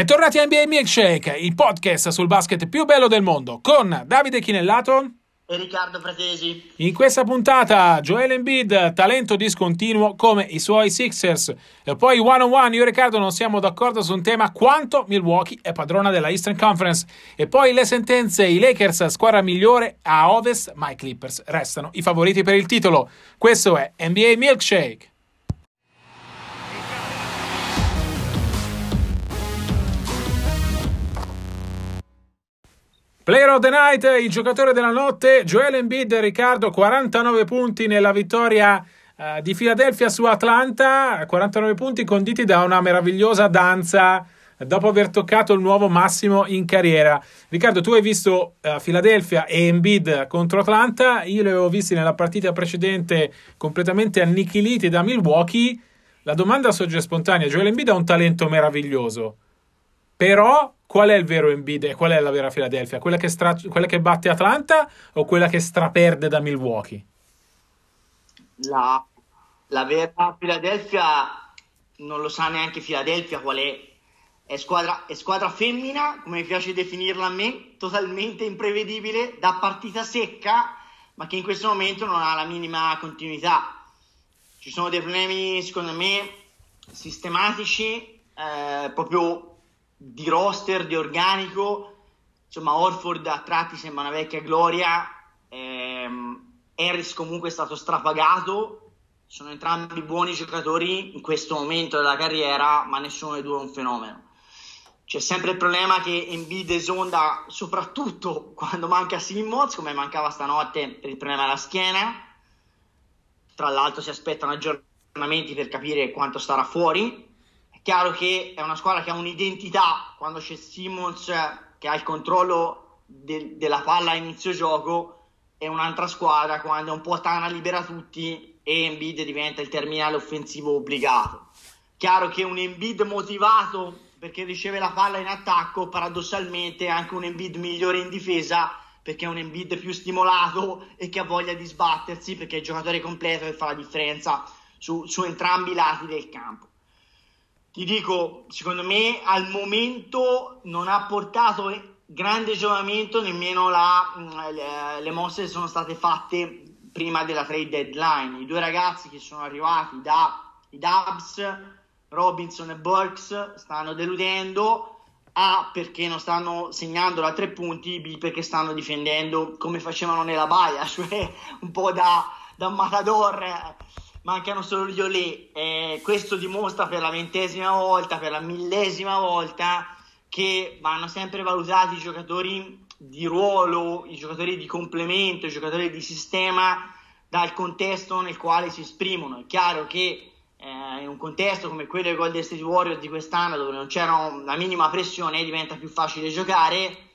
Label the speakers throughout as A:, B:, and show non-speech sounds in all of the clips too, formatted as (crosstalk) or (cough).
A: Bentornati a NBA Milkshake, il podcast sul basket più bello del mondo, con Davide Chinellato
B: e Riccardo Fratesi.
A: In questa puntata Joel Embiid, talento discontinuo come i suoi Sixers. E poi one on one, io e Riccardo non siamo d'accordo su un tema quanto Milwaukee è padrona della Eastern Conference. E poi le sentenze, i Lakers squadra migliore a ovest, ma i Clippers restano i favoriti per il titolo. Questo è NBA Milkshake. Player of the Night, il giocatore della notte, Joel Embiid, Riccardo, 49 punti nella vittoria uh, di Philadelphia su Atlanta, 49 punti conditi da una meravigliosa danza dopo aver toccato il nuovo massimo in carriera. Riccardo, tu hai visto uh, Philadelphia e Embiid contro Atlanta, io li avevo visti nella partita precedente completamente annichiliti da Milwaukee. La domanda sorge spontanea, Joel Embiid ha un talento meraviglioso, però qual è il vero Embiid e qual è la vera Philadelphia? Quella che, stra- quella che batte Atlanta o quella che straperde da Milwaukee?
B: La, la vera Philadelphia non lo sa neanche Philadelphia qual è. È squadra, è squadra femmina, come mi piace definirla a me, totalmente imprevedibile, da partita secca, ma che in questo momento non ha la minima continuità. Ci sono dei problemi, secondo me, sistematici, eh, proprio di roster, di organico. Insomma, Orford a tratti sembra una vecchia gloria. Ehm, Harris comunque è stato strapagato. Sono entrambi buoni giocatori in questo momento della carriera, ma nessuno dei due è un fenomeno. C'è sempre il problema che Embiid esonda soprattutto quando manca Simmons, come mancava stanotte per il problema della schiena. Tra l'altro si aspettano aggiornamenti per capire quanto starà fuori chiaro che è una squadra che ha un'identità quando c'è Simmons che ha il controllo de- della palla a inizio gioco e un'altra squadra quando è un po' Tana libera tutti e Embiid diventa il terminale offensivo obbligato. Chiaro che un Embiid motivato perché riceve la palla in attacco, paradossalmente è anche un Embiid migliore in difesa perché è un Embiid più stimolato e che ha voglia di sbattersi perché è il giocatore completo che fa la differenza su, su entrambi i lati del campo. Ti dico, secondo me al momento non ha portato grande giovamento nemmeno la, le, le mosse che sono state fatte prima della trade deadline. I due ragazzi che sono arrivati da i Dubs, Robinson e Burks, stanno deludendo. A perché non stanno segnando da tre punti, B perché stanno difendendo come facevano nella baia, (laughs) cioè un po' da, da matador mancano solo gli Olè. Eh, questo dimostra per la ventesima volta, per la millesima volta, che vanno sempre valutati i giocatori di ruolo, i giocatori di complemento, i giocatori di sistema dal contesto nel quale si esprimono. È chiaro che eh, in un contesto come quello dei Golden State Warriors di quest'anno, dove non c'era la minima pressione, diventa più facile giocare.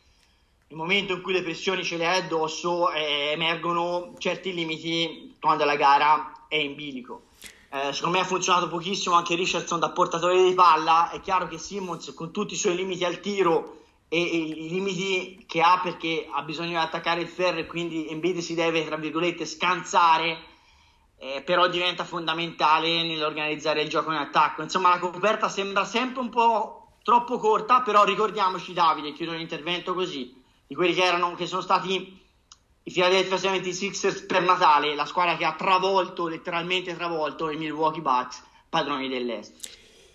B: Nel momento in cui le pressioni ce le hai addosso, eh, emergono certi limiti quando la gara è in bilico. Eh, secondo me ha funzionato pochissimo anche Richardson da portatore di palla. È chiaro che Simmons, con tutti i suoi limiti al tiro e, e i limiti che ha perché ha bisogno di attaccare il ferro e quindi Embiid si deve, tra virgolette, scansare, eh, però diventa fondamentale nell'organizzare il gioco in attacco. Insomma, la coperta sembra sempre un po' troppo corta, però ricordiamoci, Davide, chiudo l'intervento così, di quelli che, erano, che sono stati i Philadelphia 76ers per Natale, la squadra che ha travolto, letteralmente travolto i Milwaukee Bucks, padroni dell'Est.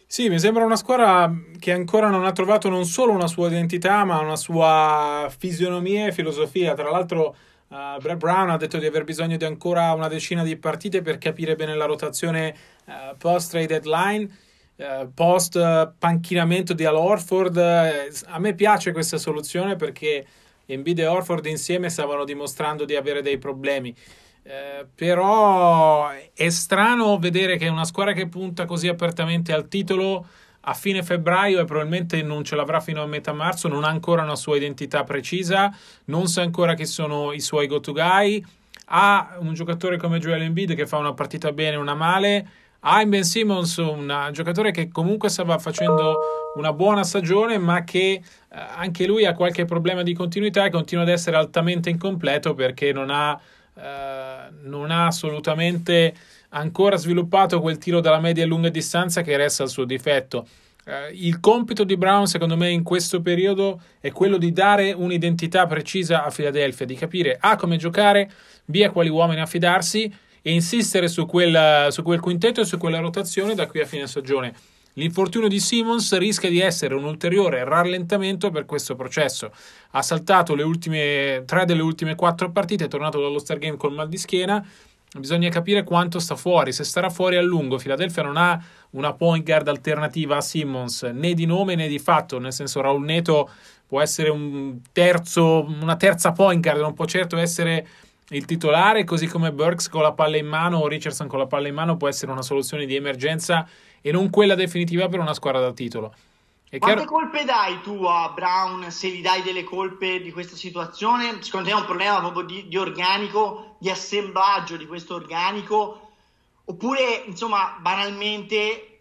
A: Sì, mi sembra una squadra che ancora non ha trovato non solo una sua identità, ma una sua fisionomia e filosofia. Tra l'altro, uh, Brad Brown ha detto di aver bisogno di ancora una decina di partite per capire bene la rotazione uh, post trade deadline. Uh, post panchinamento di Al Orford, a me piace questa soluzione perché Embiid e Orford insieme stavano dimostrando di avere dei problemi. Eh, però è strano vedere che una squadra che punta così apertamente al titolo a fine febbraio e probabilmente non ce l'avrà fino a metà marzo, non ha ancora una sua identità precisa, non sa ancora chi sono i suoi go-to guy, ha un giocatore come Joel Embiid che fa una partita bene e una male, ha in Ben Simmons un giocatore che comunque stava facendo una buona stagione, ma che eh, anche lui ha qualche problema di continuità e continua ad essere altamente incompleto perché non ha, eh, non ha assolutamente ancora sviluppato quel tiro dalla media e lunga distanza che resta il suo difetto. eh, il compito di Brown, secondo me, in questo periodo è quello di dare un'identità precisa a Philadelphia, di capire A come giocare, B a quali uomini affidarsi e insistere su quel, su quel quintetto e su quella rotazione da qui a fine stagione. L'infortunio di Simmons rischia di essere un ulteriore rallentamento per questo processo. Ha saltato ultime tre delle ultime quattro partite, è tornato dallo Star Game col mal di schiena. Bisogna capire quanto sta fuori, se starà fuori a lungo. Philadelphia non ha una point guard alternativa a Simmons né di nome né di fatto, nel senso Raul Neto può essere un terzo, una terza point guard, non può certo essere il titolare, così come Burks con la palla in mano o Richardson con la palla in mano può essere una soluzione di emergenza e non quella definitiva per una squadra da titolo.
B: È Quante chiaro... colpe dai tu a Brown se gli dai delle colpe di questa situazione? Secondo te è un problema proprio di, di organico, di assemblaggio di questo organico? Oppure, insomma, banalmente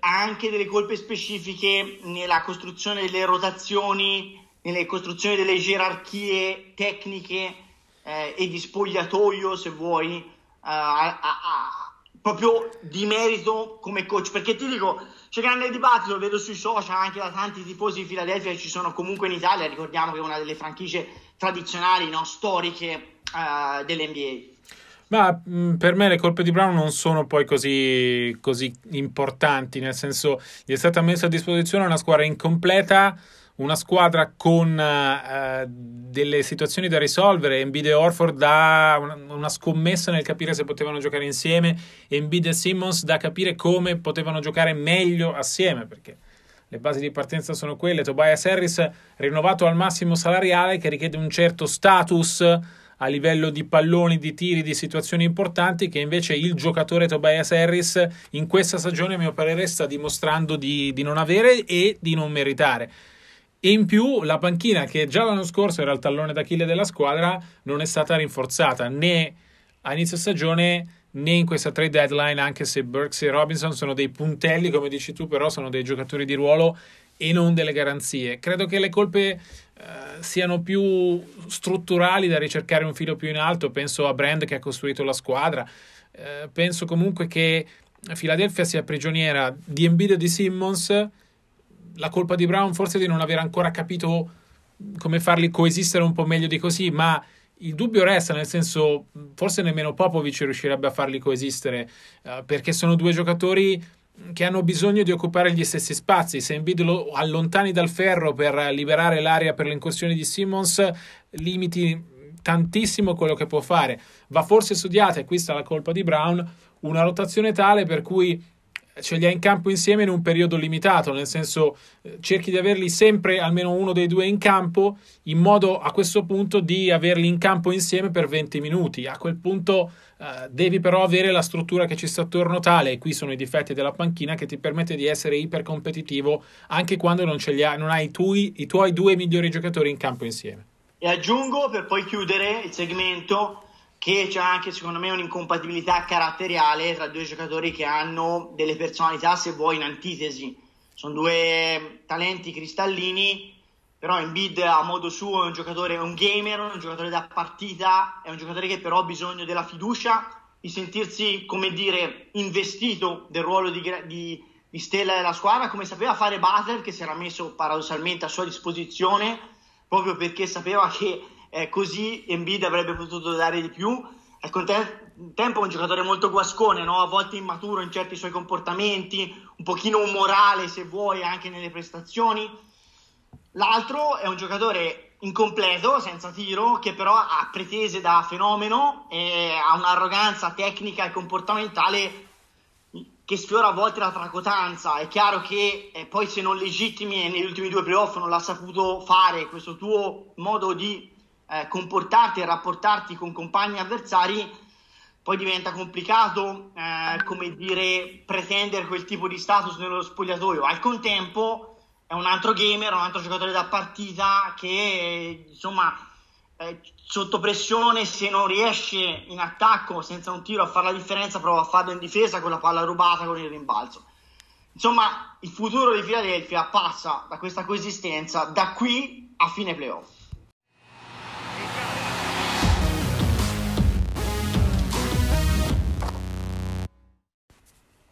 B: ha anche delle colpe specifiche nella costruzione delle rotazioni, nelle costruzioni delle gerarchie tecniche eh, e di spogliatoio, se vuoi, eh, a, a, proprio di merito come coach. Perché ti dico, c'è grande dibattito, lo vedo sui social anche da tanti tifosi di Philadelphia che ci sono comunque in Italia. Ricordiamo che è una delle franchigie tradizionali, no, storiche eh, dell'NBA.
A: Ma mh, per me le colpe di Brown non sono poi così, così importanti, nel senso gli è stata messa a disposizione una squadra incompleta una squadra con uh, delle situazioni da risolvere. Embiid e Orford da una, una, scommessa nel capire se potevano giocare insieme, Embiid e Simmons da capire come potevano giocare meglio assieme, perché le basi di partenza sono quelle. Tobias Harris rinnovato al massimo salariale che richiede un certo status a livello di palloni, di tiri, di situazioni importanti che invece il giocatore Tobias Harris in questa stagione a mio parere sta dimostrando di, di non avere e di non meritare. E in più la panchina, che già l'anno scorso era il tallone d'Achille della squadra, non è stata rinforzata né a inizio stagione né in questa trade deadline, anche se Burks e Robinson sono dei puntelli, come dici tu, però sono dei giocatori di ruolo e non delle garanzie. Credo che le colpe eh, siano più strutturali da ricercare un filo più in alto. Penso a Brand che ha costruito la squadra. Eh, penso comunque che Philadelphia sia prigioniera di Embiid e di Simmons la colpa di Brown forse è di non aver ancora capito come farli coesistere un po' meglio di così, ma il dubbio resta, nel senso, forse nemmeno Popovic riuscirebbe a farli coesistere, uh, perché sono due giocatori che hanno bisogno di occupare gli stessi spazi. Se Embiid lo allontani dal ferro per liberare l'area per le incursioni di Simmons, limiti tantissimo quello che può fare. Va forse studiata, e qui sta la colpa di Brown, una rotazione tale per cui ce li hai in campo insieme in un periodo limitato, nel senso eh, cerchi di averli sempre almeno uno dei due in campo, in modo a questo punto di averli in campo insieme per 20 minuti. A quel punto eh, devi però avere la struttura che ci sta attorno tale, e qui sono i difetti della panchina, che ti permette di essere ipercompetitivo anche quando non, hai, non hai tui, i tuoi due migliori giocatori in campo insieme.
B: E aggiungo per poi chiudere il segmento che c'è anche secondo me un'incompatibilità caratteriale tra due giocatori che hanno delle personalità se vuoi in antitesi. Sono due talenti cristallini però Embiid a modo suo è un giocatore, è un gamer, un giocatore da partita, è un giocatore che però ha bisogno della fiducia, di sentirsi, come dire, investito del ruolo di, di, di stella della squadra, come sapeva fare Butler, che si era messo paradossalmente a sua disposizione, proprio perché sapeva che eh, così Embiid avrebbe potuto dare di più. Al contempo è un giocatore molto guascone, no? a volte immaturo in certi suoi comportamenti, un pochino umorale se vuoi anche nelle prestazioni. L'altro è un giocatore incompleto, senza tiro, che però ha pretese da fenomeno e ha un'arroganza tecnica e comportamentale che sfiora a volte la tracotanza. È chiaro che eh, poi se non legittimi negli ultimi due playoff non l'ha saputo fare questo tuo modo di eh, comportarti e rapportarti con compagni avversari, poi diventa complicato, eh, come dire, pretendere quel tipo di status nello spogliatoio. Al contempo è un altro gamer, un altro giocatore da partita che, insomma, eh, sotto pressione, se non riesce in attacco senza un tiro a fare la differenza, prova a farlo in difesa con la palla rubata, con il rimbalzo. Insomma, il futuro di Philadelphia passa da questa coesistenza da qui a fine playoff.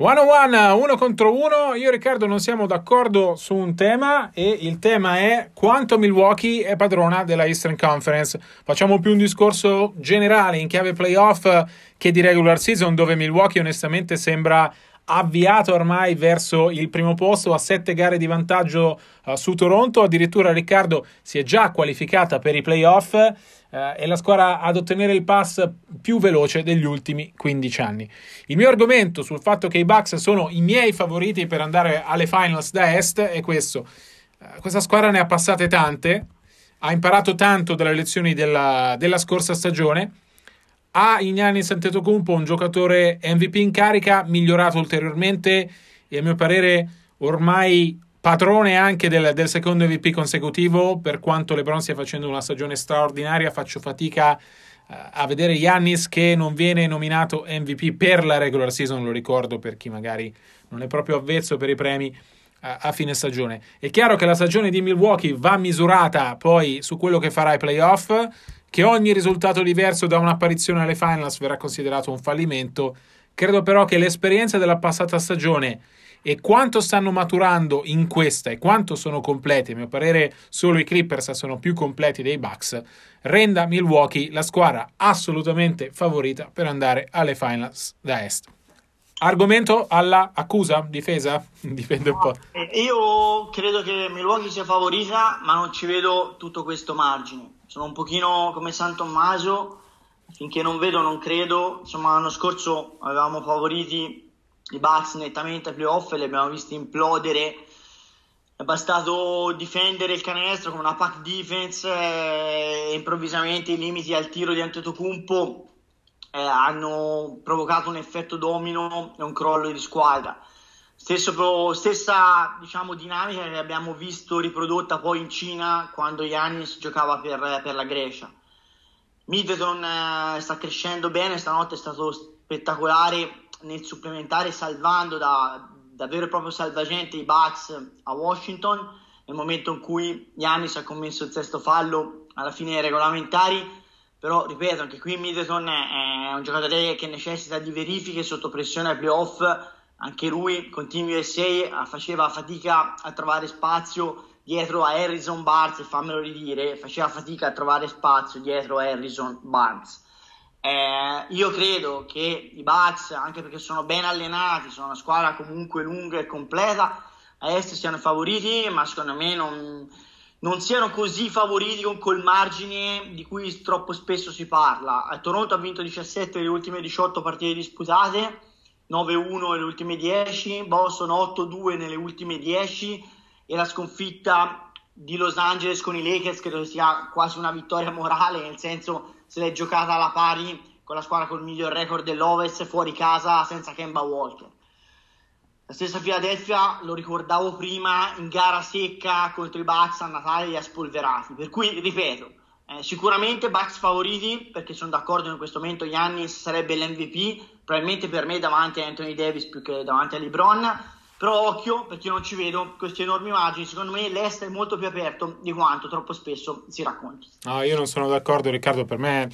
A: One on one, uno contro uno. Io e Riccardo non siamo d'accordo su un tema e il tema è quanto Milwaukee è padrona della Eastern Conference. Facciamo più un discorso generale in chiave playoff che di regular season dove Milwaukee onestamente sembra avviato ormai verso il primo posto a sette gare di vantaggio uh, su Toronto. Addirittura Riccardo si è già qualificata per i playoff eh, è la squadra ad ottenere il pass più veloce degli ultimi 15 anni. Il mio argomento sul fatto che i Bucks sono i miei favoriti per andare alle finals da est è questo. Eh, questa squadra ne ha passate tante, ha imparato tanto dalle lezioni della, della scorsa stagione. Ha Ignani Santetocumpo un giocatore MVP in carica, migliorato ulteriormente e a mio parere ormai Patrone anche del, del, secondo MVP consecutivo, per quanto LeBron stia facendo una stagione straordinaria, faccio fatica uh, a vedere Yannis che non viene nominato MVP per la regular season, lo ricordo per chi magari non è proprio avvezzo per i premi uh, a fine stagione. È chiaro che la stagione di Milwaukee va misurata poi su quello che farà ai playoff, che ogni risultato diverso da un'apparizione alle finals verrà considerato un fallimento. Credo però che l'esperienza della passata stagione e quanto stanno maturando in questa e quanto sono completi, a mio parere solo i Clippers sono più completi dei Bucks, renda Milwaukee la squadra assolutamente favorita per andare alle finals da est. Argomento alla accusa, difesa? (laughs) Dipende un po'.
B: Io credo che Milwaukee sia favorita, ma non ci vedo tutto questo margine. Sono un pochino come San Tommaso, finché non vedo non credo. Insomma, l'anno scorso avevamo favoriti i Bucks nettamente ai playoff li abbiamo visti implodere. È bastato difendere il canestro con una pack defense eh, e improvvisamente i limiti al tiro di Antetokounmpo eh, hanno provocato un effetto domino e un crollo di squadra. Stesso, stessa diciamo, dinamica che abbiamo visto riprodotta poi in Cina quando Yannis giocava per, per la Grecia. Middleton eh, sta crescendo bene stanotte è stato spettacolare nel supplementare salvando da, da vero e proprio salvagente i Bucks a Washington nel momento in cui Giannis ha commesso il sesto fallo alla fine dei regolamentari. Però ripeto anche qui Middleton è un giocatore che necessita di verifiche sotto pressione ai playoff. Anche lui con Team USA faceva fatica a trovare spazio dietro a Harrison Barnes e fammelo ridire faceva fatica a trovare spazio dietro a Harrison Barnes eh, io credo che i Bucks, anche perché sono ben allenati, sono una squadra comunque lunga e completa, a est siano favoriti, ma secondo me non, non siano così favoriti con quel margine di cui troppo spesso si parla. A Toronto ha vinto 17 delle ultime 18 partite disputate, 9-1 nelle ultime 10, Boston 8-2 nelle ultime 10 e la sconfitta di Los Angeles con i Lakers credo sia quasi una vittoria morale, nel senso se l'è giocata alla pari con la squadra col miglior record dell'Ovest fuori casa senza Kemba Walker. La stessa Philadelphia, lo ricordavo prima, in gara secca contro i Bucks a Natale li ha spolverati. Per cui, ripeto, eh, sicuramente Bucks favoriti, perché sono d'accordo in questo momento Giannis sarebbe l'MVP, probabilmente per me davanti a Anthony Davis più che davanti a LeBron, però occhio perché non ci vedo questi enormi margini, secondo me l'Est è molto più aperto di quanto troppo spesso si racconta.
A: No, io non sono d'accordo Riccardo, per me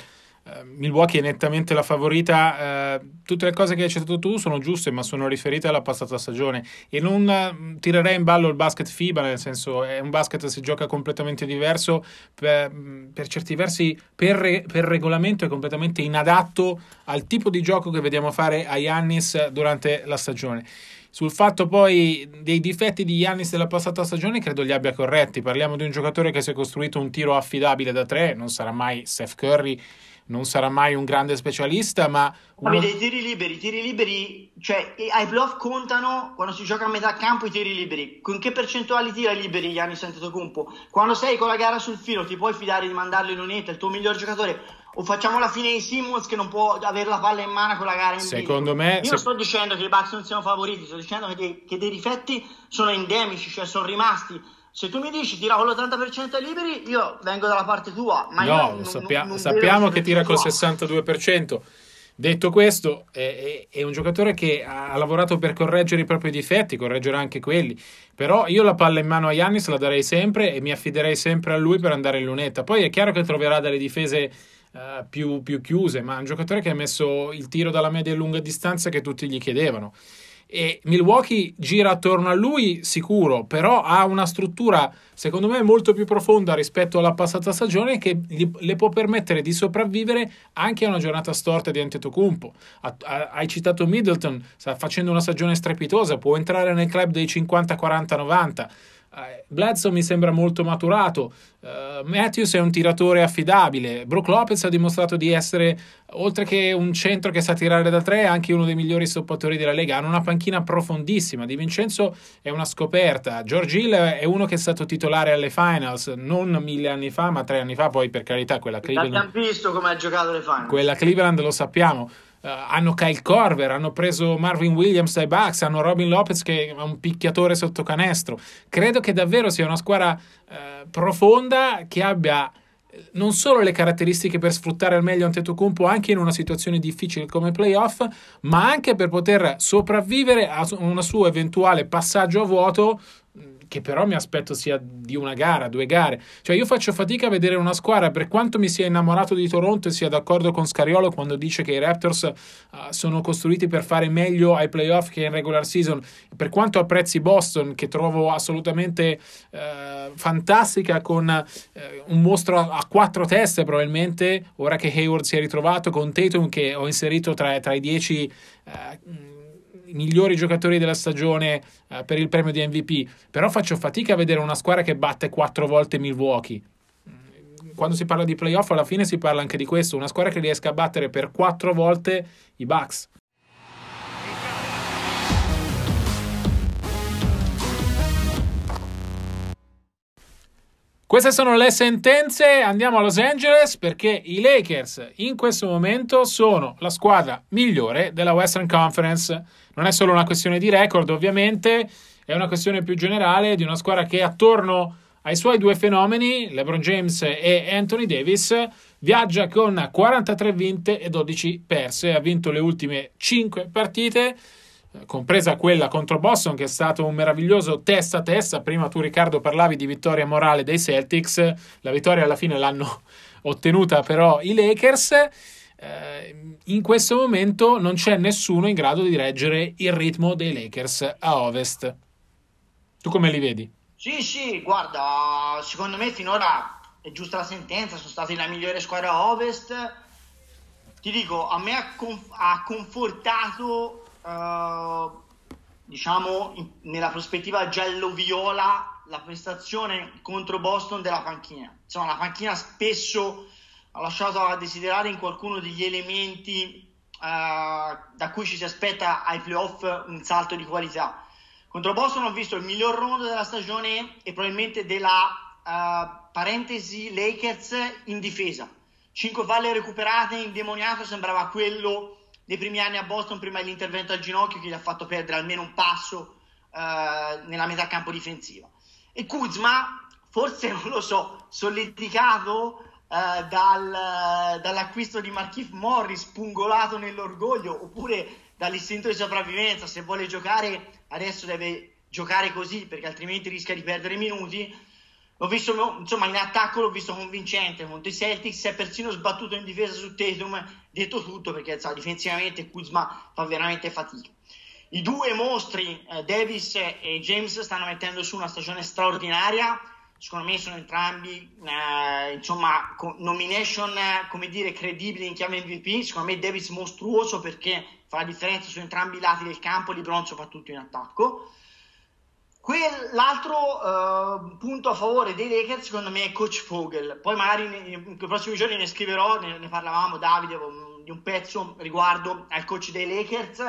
A: Uh, Milwaukee è nettamente la favorita. Uh, tutte le cose che hai citato tu sono giuste, ma sono riferite alla passata stagione. E non uh, tirerei in ballo il basket FIBA, nel senso è un basket che si gioca completamente diverso. Per, per certi versi, per, re, per, regolamento, è completamente inadatto al tipo di gioco che vediamo fare a Yannis durante la stagione. Sul fatto poi dei difetti di Yannis della passata stagione, credo li abbia corretti. Parliamo di un giocatore che si è costruito un tiro affidabile da tre, non sarà mai Steph Curry non sarà mai un grande specialista, ma...
B: Uno... I tiri liberi, i tiri liberi, cioè ai playoff contano quando si gioca a metà campo i tiri liberi. Con che percentuali tira liberi Gianni Antetokounmpo? Quando sei con la gara sul filo ti puoi fidare di mandarlo in lunetta, il tuo miglior giocatore? O facciamo la fine di Simmons che non può avere la palla in mano con la gara in
A: Secondo me...
B: Io
A: se...
B: non sto dicendo che i Bucks non siano favoriti, sto dicendo che, che dei difetti sono endemici, cioè sono rimasti se tu mi dici tira con l'80% ai liberi, io vengo dalla parte tua. Ma
A: no,
B: non,
A: sappia-
B: non,
A: sappiamo che tira col 62%. Detto questo, è, è, un giocatore che ha lavorato per correggere i propri difetti, correggere anche quelli. Però io la palla in mano a Yannis la darei sempre e mi affiderei sempre a lui per andare in lunetta. Poi è chiaro che troverà delle difese uh, più, più chiuse, ma è un giocatore che ha messo il tiro dalla media e lunga distanza che tutti gli chiedevano. E Milwaukee gira attorno a lui sicuro, però ha una struttura secondo me molto più profonda rispetto alla passata stagione che gli, le può permettere di sopravvivere anche a una giornata storta di Antetokounmpo. Hai citato Middleton, sta facendo una stagione strepitosa, può entrare nel club dei 50 40 90 eh, Bledsoe mi sembra molto maturato. Uh, Matthews è un tiratore affidabile. Brook Lopez ha dimostrato di essere, oltre che un centro che sa tirare da tre, anche uno dei migliori stoppatori della Lega. Hanno una panchina profondissima. Di Vincenzo è una scoperta. George Hill è uno che è stato titolare alle finals non mille anni fa, ma tre anni fa. Poi, per carità, quella Cleveland.
B: Abbiamo visto come ha giocato le finals.
A: Quella Cleveland lo sappiamo. Uh, hanno Kyle Corver, hanno preso Marvin Williams dai Bucks, hanno Robin Lopez che è un picchiatore sotto canestro. Credo che davvero sia una squadra uh, profonda che abbia eh, non solo le caratteristiche per sfruttare al meglio Antetokounmpo anche in una situazione difficile come playoff, ma anche per poter sopravvivere a un suo eventuale passaggio a vuoto che però mi aspetto sia di una gara, due gare. Cioè io faccio fatica a vedere una squadra, per quanto mi sia innamorato di Toronto e sia d'accordo con Scariolo quando dice che i Raptors uh, sono costruiti per fare meglio ai playoff che in regular season, per quanto apprezzi Boston, che trovo assolutamente uh, fantastica con uh, un mostro a, a, quattro teste probabilmente, ora che Hayward si è ritrovato, con Tatum che ho inserito tra, tra i dieci i migliori giocatori della stagione uh, per il premio di MVP, però faccio fatica a vedere una squadra che batte quattro volte Milwaukee. Quando si parla di playoff, alla fine si parla anche di questo, una squadra che riesca a battere per quattro volte i Bucks. Queste sono le sentenze, andiamo a Los Angeles perché i Lakers in questo momento sono la squadra migliore della Western Conference. Non è solo una questione di record, ovviamente, è una questione più generale di una squadra che attorno ai suoi due fenomeni, LeBron James e Anthony Davis, viaggia con 43 vinte e 12 perse, ha vinto le ultime 5 partite compresa quella contro Boston che è stato un meraviglioso testa a testa. Prima tu Riccardo parlavi di vittoria morale dei Celtics, la vittoria alla fine l'hanno (laughs) ottenuta però i Lakers. Eh, in questo momento non c'è nessuno in grado di reggere il ritmo dei Lakers a ovest. Tu come li vedi?
B: Sì, sì, guarda, secondo me finora è giusta la sentenza, sono stati la migliore squadra a ovest. Ti dico, a me ha, conf- ha confortato uh, diciamo, in, nella prospettiva giallo-viola la prestazione contro Boston della panchina. Insomma, la panchina spesso ha lasciato a desiderare in qualcuno degli elementi uh, da cui ci si aspetta ai playoff un salto di qualità. Contro Boston ho visto il miglior rondo della stagione e probabilmente della uh, parentesi Lakers in difesa. Cinque palle recuperate, indemoniato, sembrava quello nei primi anni a Boston prima dell'intervento al ginocchio che gli ha fatto perdere almeno un passo eh, nella metà campo difensiva. E Kuzma, forse (laughs) non lo so, solleticato eh, dal, dall'acquisto di Markif Morris, pungolato nell'orgoglio, oppure dall'istinto di sopravvivenza, se vuole giocare adesso deve giocare così perché altrimenti rischia di perdere minuti L'ho visto, insomma, in attacco l'ho visto convincente contro i Celtics, si è persino sbattuto in difesa su Tatum, detto tutto perché sa, difensivamente Kuzma fa veramente fatica. I due mostri, eh, Davis e James, stanno mettendo su una stagione straordinaria. Secondo me sono entrambi, eh, insomma, nomination, come dire, credibili in chiave MVP. Secondo me Davis mostruoso perché fa la differenza su entrambi i lati del campo, LeBron soprattutto in attacco. L'altro uh, punto a favore dei Lakers secondo me è Coach Fogel. Poi magari nei, nei prossimi giorni ne scriverò, ne, ne parlavamo Davide di un pezzo riguardo al coach dei Lakers.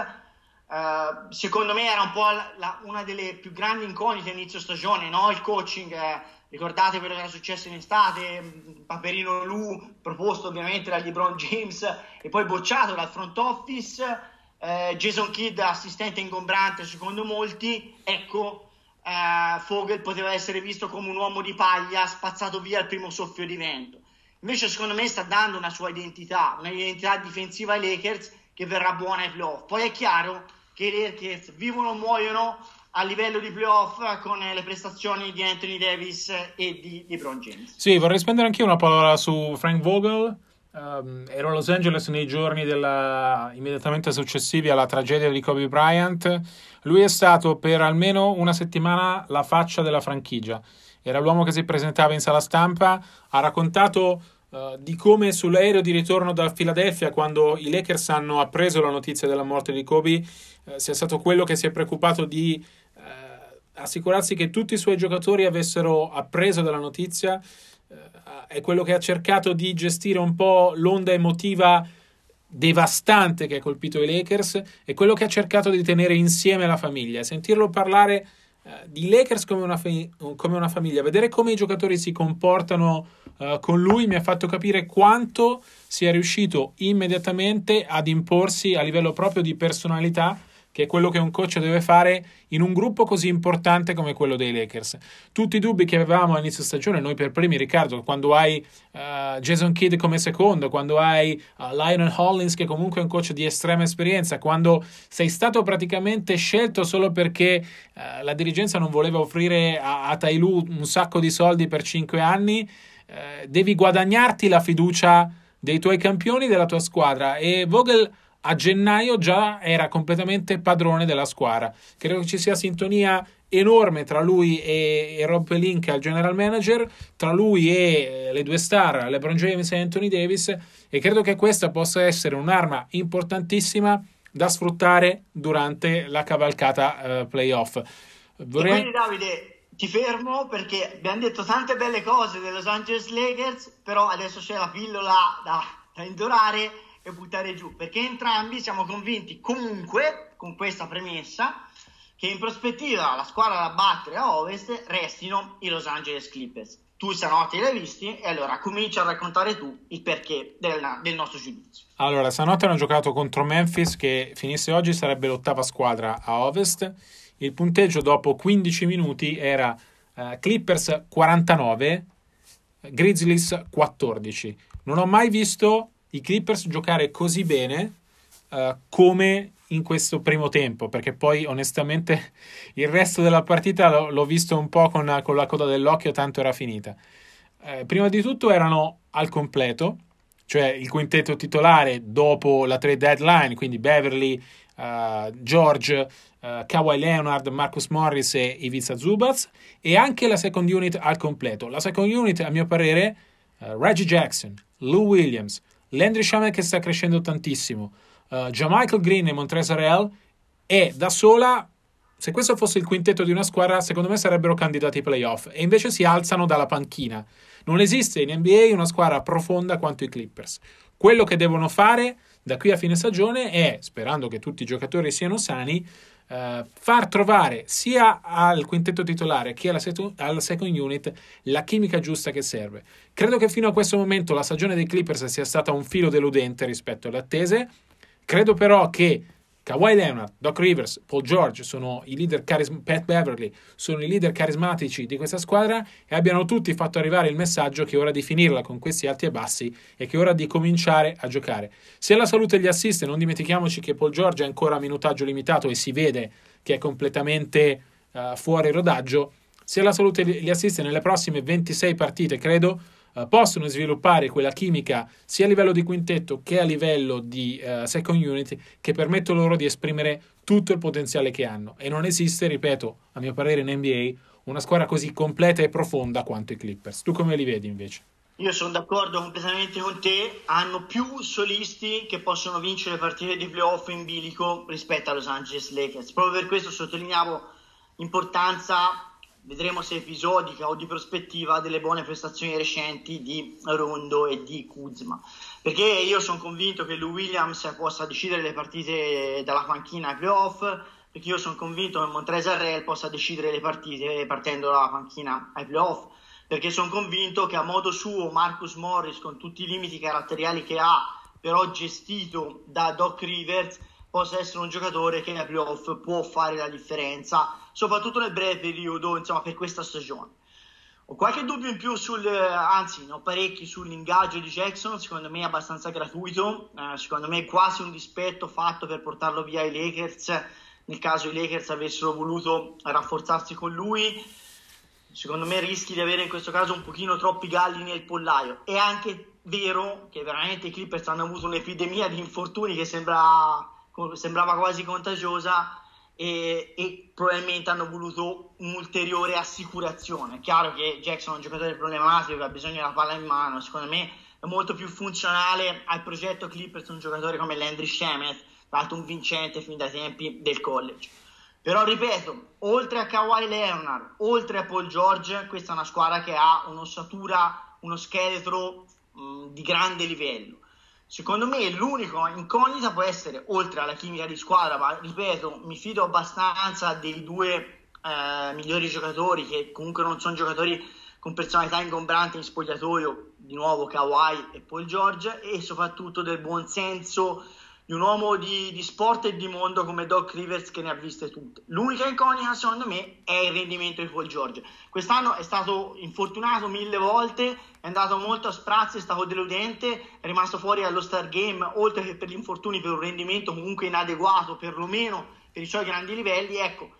B: Uh, secondo me era un po' la, la, una delle più grandi incognite inizio stagione, no? il coaching. Eh, ricordate quello che era successo in estate, Paperino Lu, proposto ovviamente da LeBron James e poi bocciato dal front office. Eh, Jason Kidd, assistente ingombrante secondo molti. Ecco, eh, Fogel poteva essere visto come un uomo di paglia spazzato via al primo soffio di vento. Invece, secondo me, sta dando una sua identità, un'identità difensiva ai Lakers che verrà buona ai playoff. Poi è chiaro che i Lakers vivono o muoiono a livello di playoff con le prestazioni di Anthony Davis e di LeBron James.
A: Sì, vorrei spendere anche una parola su Frank Vogel. Um, ero a Los Angeles nei giorni della, immediatamente successivi alla tragedia di Kobe Bryant. Lui è stato per almeno una settimana la faccia della franchigia. Era l'uomo che si presentava in sala stampa, ha raccontato uh, di come sull'aereo di ritorno da Philadelphia, quando i Lakers hanno appreso la notizia della morte di Kobe, uh, sia stato quello che si è preoccupato di uh, assicurarsi che tutti i suoi giocatori avessero appreso della notizia è quello che ha cercato di gestire un po' l'onda emotiva devastante che ha colpito i Lakers, è quello che ha cercato di tenere insieme la famiglia. Sentirlo parlare uh, di Lakers come una, fi- come una, famiglia, vedere come i giocatori si comportano uh, con lui mi ha fatto capire quanto sia riuscito immediatamente ad imporsi a livello proprio di personalità che è quello che un coach deve fare in un gruppo così importante come quello dei Lakers. Tutti i dubbi che avevamo all'inizio stagione, noi per primi, Riccardo, quando hai uh, Jason Kidd come secondo, quando hai uh, Lionel Hollins che comunque è un coach di estrema esperienza, quando sei stato praticamente scelto solo perché uh, la dirigenza non voleva offrire a, a Tailu un sacco di soldi per cinque anni, devi guadagnarti la fiducia dei tuoi campioni della tua squadra e Vogel a gennaio già era completamente padrone della squadra. Credo che ci sia sintonia enorme tra lui e, e Rob Pelinka, il general manager, tra lui e eh, le due star, LeBron James e Anthony Davis, e credo che questa possa essere un'arma importantissima da sfruttare durante la cavalcata uh, playoff.
B: Vorrei... quindi Davide, ti fermo perché abbiamo detto tante belle cose dei Los Angeles Lakers, però adesso c'è la pillola da, da indorare e buttare giù, perché entrambi siamo convinti comunque, con questa premessa, che in prospettiva la squadra da battere a ovest restino i Los Angeles Clippers. Tu stanotte li hai visti e allora comincia a raccontare tu il perché del, del nostro giudizio.
A: Allora, stanotte hanno giocato contro Memphis che finisse oggi sarebbe l'ottava squadra a ovest. Il punteggio dopo 15 minuti era uh, Clippers 49, Grizzlies 14. Non ho mai visto i Clippers giocare così bene uh, come in questo primo tempo, perché poi onestamente il resto della partita l'ho, l'ho visto un po' con, con, la coda dell'occhio, tanto era finita. Eh, prima di tutto erano al completo, cioè il quintetto titolare dopo la trade deadline, quindi Beverly, uh, George, uh, Kawhi Leonard, Marcus Morris e Ivica Zubaz, e anche la second unit al completo. La second unit, a mio parere, uh, Reggie Jackson, Lou Williams, Landry Shaman che sta crescendo tantissimo, uh, Michael Green e Montrezl Real e da sola, se questo fosse il quintetto di una squadra, secondo me sarebbero candidati ai playoff e invece si alzano dalla panchina. Non esiste in NBA una squadra profonda quanto i Clippers. Quello che devono fare da qui a fine stagione è, sperando che tutti i giocatori siano sani, Uh, far trovare sia al quintetto titolare che alla, setu- alla, second unit la chimica giusta che serve. Credo che fino a questo momento la stagione dei Clippers sia stata un filo deludente rispetto alle attese. Credo però che Kawhi Leonard, Doc Rivers, Paul George sono i leader carism- Pat Beverly sono i leader carismatici di questa squadra e abbiano tutti fatto arrivare il messaggio che è ora di finirla con questi alti e bassi e che è ora di cominciare a giocare. Se la salute gli assiste, non dimentichiamoci che Paul George è ancora a minutaggio limitato e si vede che è completamente uh, fuori rodaggio. Se la salute gli assiste nelle prossime 26 partite, credo uh, possono sviluppare quella chimica sia a livello di quintetto che a livello di uh, second unit che permette loro di esprimere tutto il potenziale che hanno. E non esiste, ripeto, a mio parere in NBA, una squadra così completa e profonda quanto i Clippers. Tu come li vedi invece?
B: Io sono d'accordo completamente con te, hanno più solisti che possono vincere partite di playoff in bilico rispetto a Los Angeles Lakers. Proprio per questo sottolineavo l'importanza vedremo se episodica o di prospettiva delle buone prestazioni recenti di Rondo e di Kuzma. Perché io sono convinto che Lou Williams possa decidere le partite dalla panchina ai playoff perché io sono convinto che Montrezl Harrell possa decidere le partite partendo dalla panchina ai playoff perché sono convinto che a modo suo Marcus Morris con tutti i limiti caratteriali che ha però gestito da Doc Rivers possa essere un giocatore che nei playoff può fare la differenza, soprattutto nel breve periodo, insomma, per questa stagione. Ho qualche dubbio in più sul, anzi, ne ho parecchi sull'ingaggio di Jackson, secondo me è abbastanza gratuito, eh, secondo me è quasi un dispetto fatto per portarlo via ai Lakers, nel caso i Lakers avessero voluto rafforzarsi con lui. secondo me rischi di avere in questo caso un pochino troppi galli nel pollaio. È anche vero che veramente i Clippers hanno avuto un'epidemia di infortuni che sembra, sembrava quasi contagiosa e, e, probabilmente hanno voluto un'ulteriore assicurazione. È chiaro che Jackson è un giocatore problematico che ha bisogno della palla in mano, secondo me è molto più funzionale al progetto Clippers un giocatore come Landry Shemet, tra l'altro un vincente fin dai tempi del college. Però ripeto, oltre a Kawhi Leonard, oltre a Paul George, questa è una squadra che ha un'ossatura, uno scheletro mh, di grande livello. Secondo me l'unico incognita può essere, oltre alla chimica di squadra, ma ripeto, mi fido abbastanza dei due eh, migliori giocatori, che comunque non sono giocatori con personalità ingombranti in spogliatoio, di nuovo Kawhi e Paul George, e soprattutto del buon senso di un uomo di, di, sport e di mondo come Doc Rivers che ne ha viste tutte. L'unica incognita secondo me è il rendimento di Paul George. Quest'anno è stato infortunato mille volte, è andato molto a sprazzi, è stato deludente, è rimasto fuori allo Star Game, oltre che per gli infortuni, per un rendimento comunque inadeguato, perlomeno per i suoi grandi livelli. Ecco,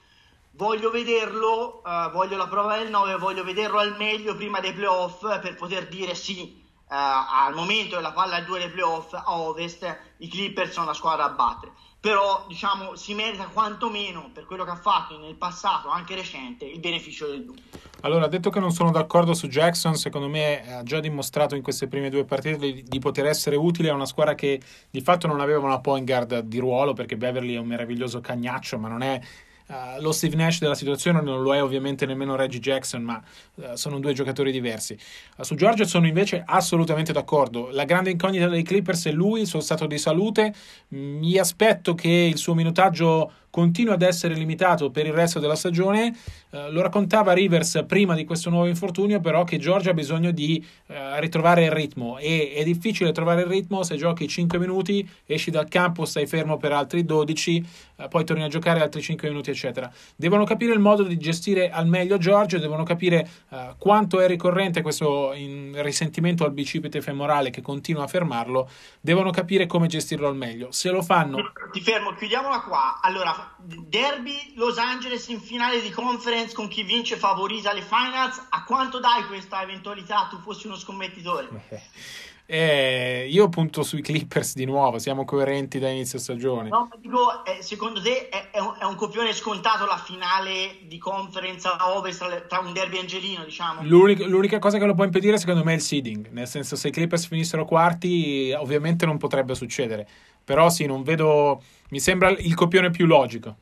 B: voglio vederlo, uh, voglio la prova del 9, voglio vederlo al meglio prima dei playoff per poter dire sì, Uh, al momento della palla a due dei playoff a ovest i Clippers sono la squadra a battere però diciamo si merita quantomeno per quello che ha fatto nel passato anche recente il beneficio del dubbio.
A: Allora detto che non sono d'accordo su Jackson secondo me ha già dimostrato in queste prime due partite di, di poter essere utile a una squadra che di fatto non aveva una point guard di ruolo perché Beverly è un meraviglioso cagnaccio ma non è Uh, lo Steve Nash della situazione non lo è ovviamente nemmeno Reggie Jackson, ma uh, sono due giocatori diversi. Uh, su George sono invece assolutamente d'accordo. La grande incognita dei Clippers è lui, il suo stato di salute. Mi aspetto che il suo minutaggio continua ad essere limitato per il resto della stagione. Eh, lo raccontava Rivers prima di questo nuovo infortunio, però che Georgia ha bisogno di eh, ritrovare il ritmo e è difficile trovare il ritmo se giochi 5 minuti, esci dal campo, stai fermo per altri 12, eh, poi torni a giocare altri 5 minuti, eccetera. Devono capire il modo di gestire al meglio Georgia, devono capire eh, quanto è ricorrente questo risentimento al bicipite femorale che continua a fermarlo, devono capire come gestirlo al meglio. Se lo fanno...
B: Ti fermo, chiudiamola qua. Allora, derby Los Angeles in finale di conference con chi vince favorita le finals, a quanto dai questa eventualità tu fossi uno scommettitore?
A: Eh, io punto sui Clippers di nuovo, siamo coerenti da inizio stagione.
B: No, dico, eh, secondo te è, è, un, è, un, copione scontato la finale di conference a ovest tra un derby angelino, diciamo?
A: L'unica, l'unica, cosa che lo può impedire secondo me è il seeding, nel senso se i Clippers finissero quarti ovviamente non potrebbe succedere, però sì, non vedo, mi sembra il copione più logico.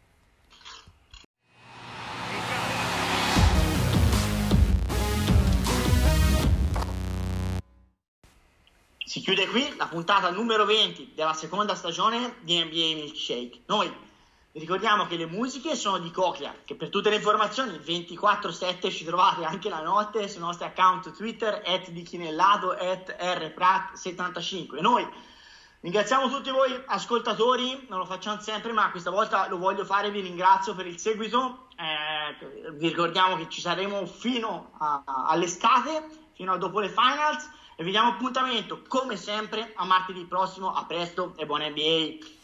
B: Si chiude qui la puntata numero 20 della seconda stagione di NBA Milkshake. Noi ricordiamo che le musiche sono di Coclea, che per tutte le informazioni 24-7 ci trovate anche la notte sui nostri account Twitter, at di Chinellato, at rprat75. Noi ringraziamo tutti voi ascoltatori, non lo facciamo sempre, ma questa volta lo voglio fare, vi ringrazio per il seguito. Eh, vi ricordiamo che ci saremo fino a, all'estate, fino a dopo le finals e vi diamo appuntamento come sempre a martedì prossimo. A presto e buona NBA!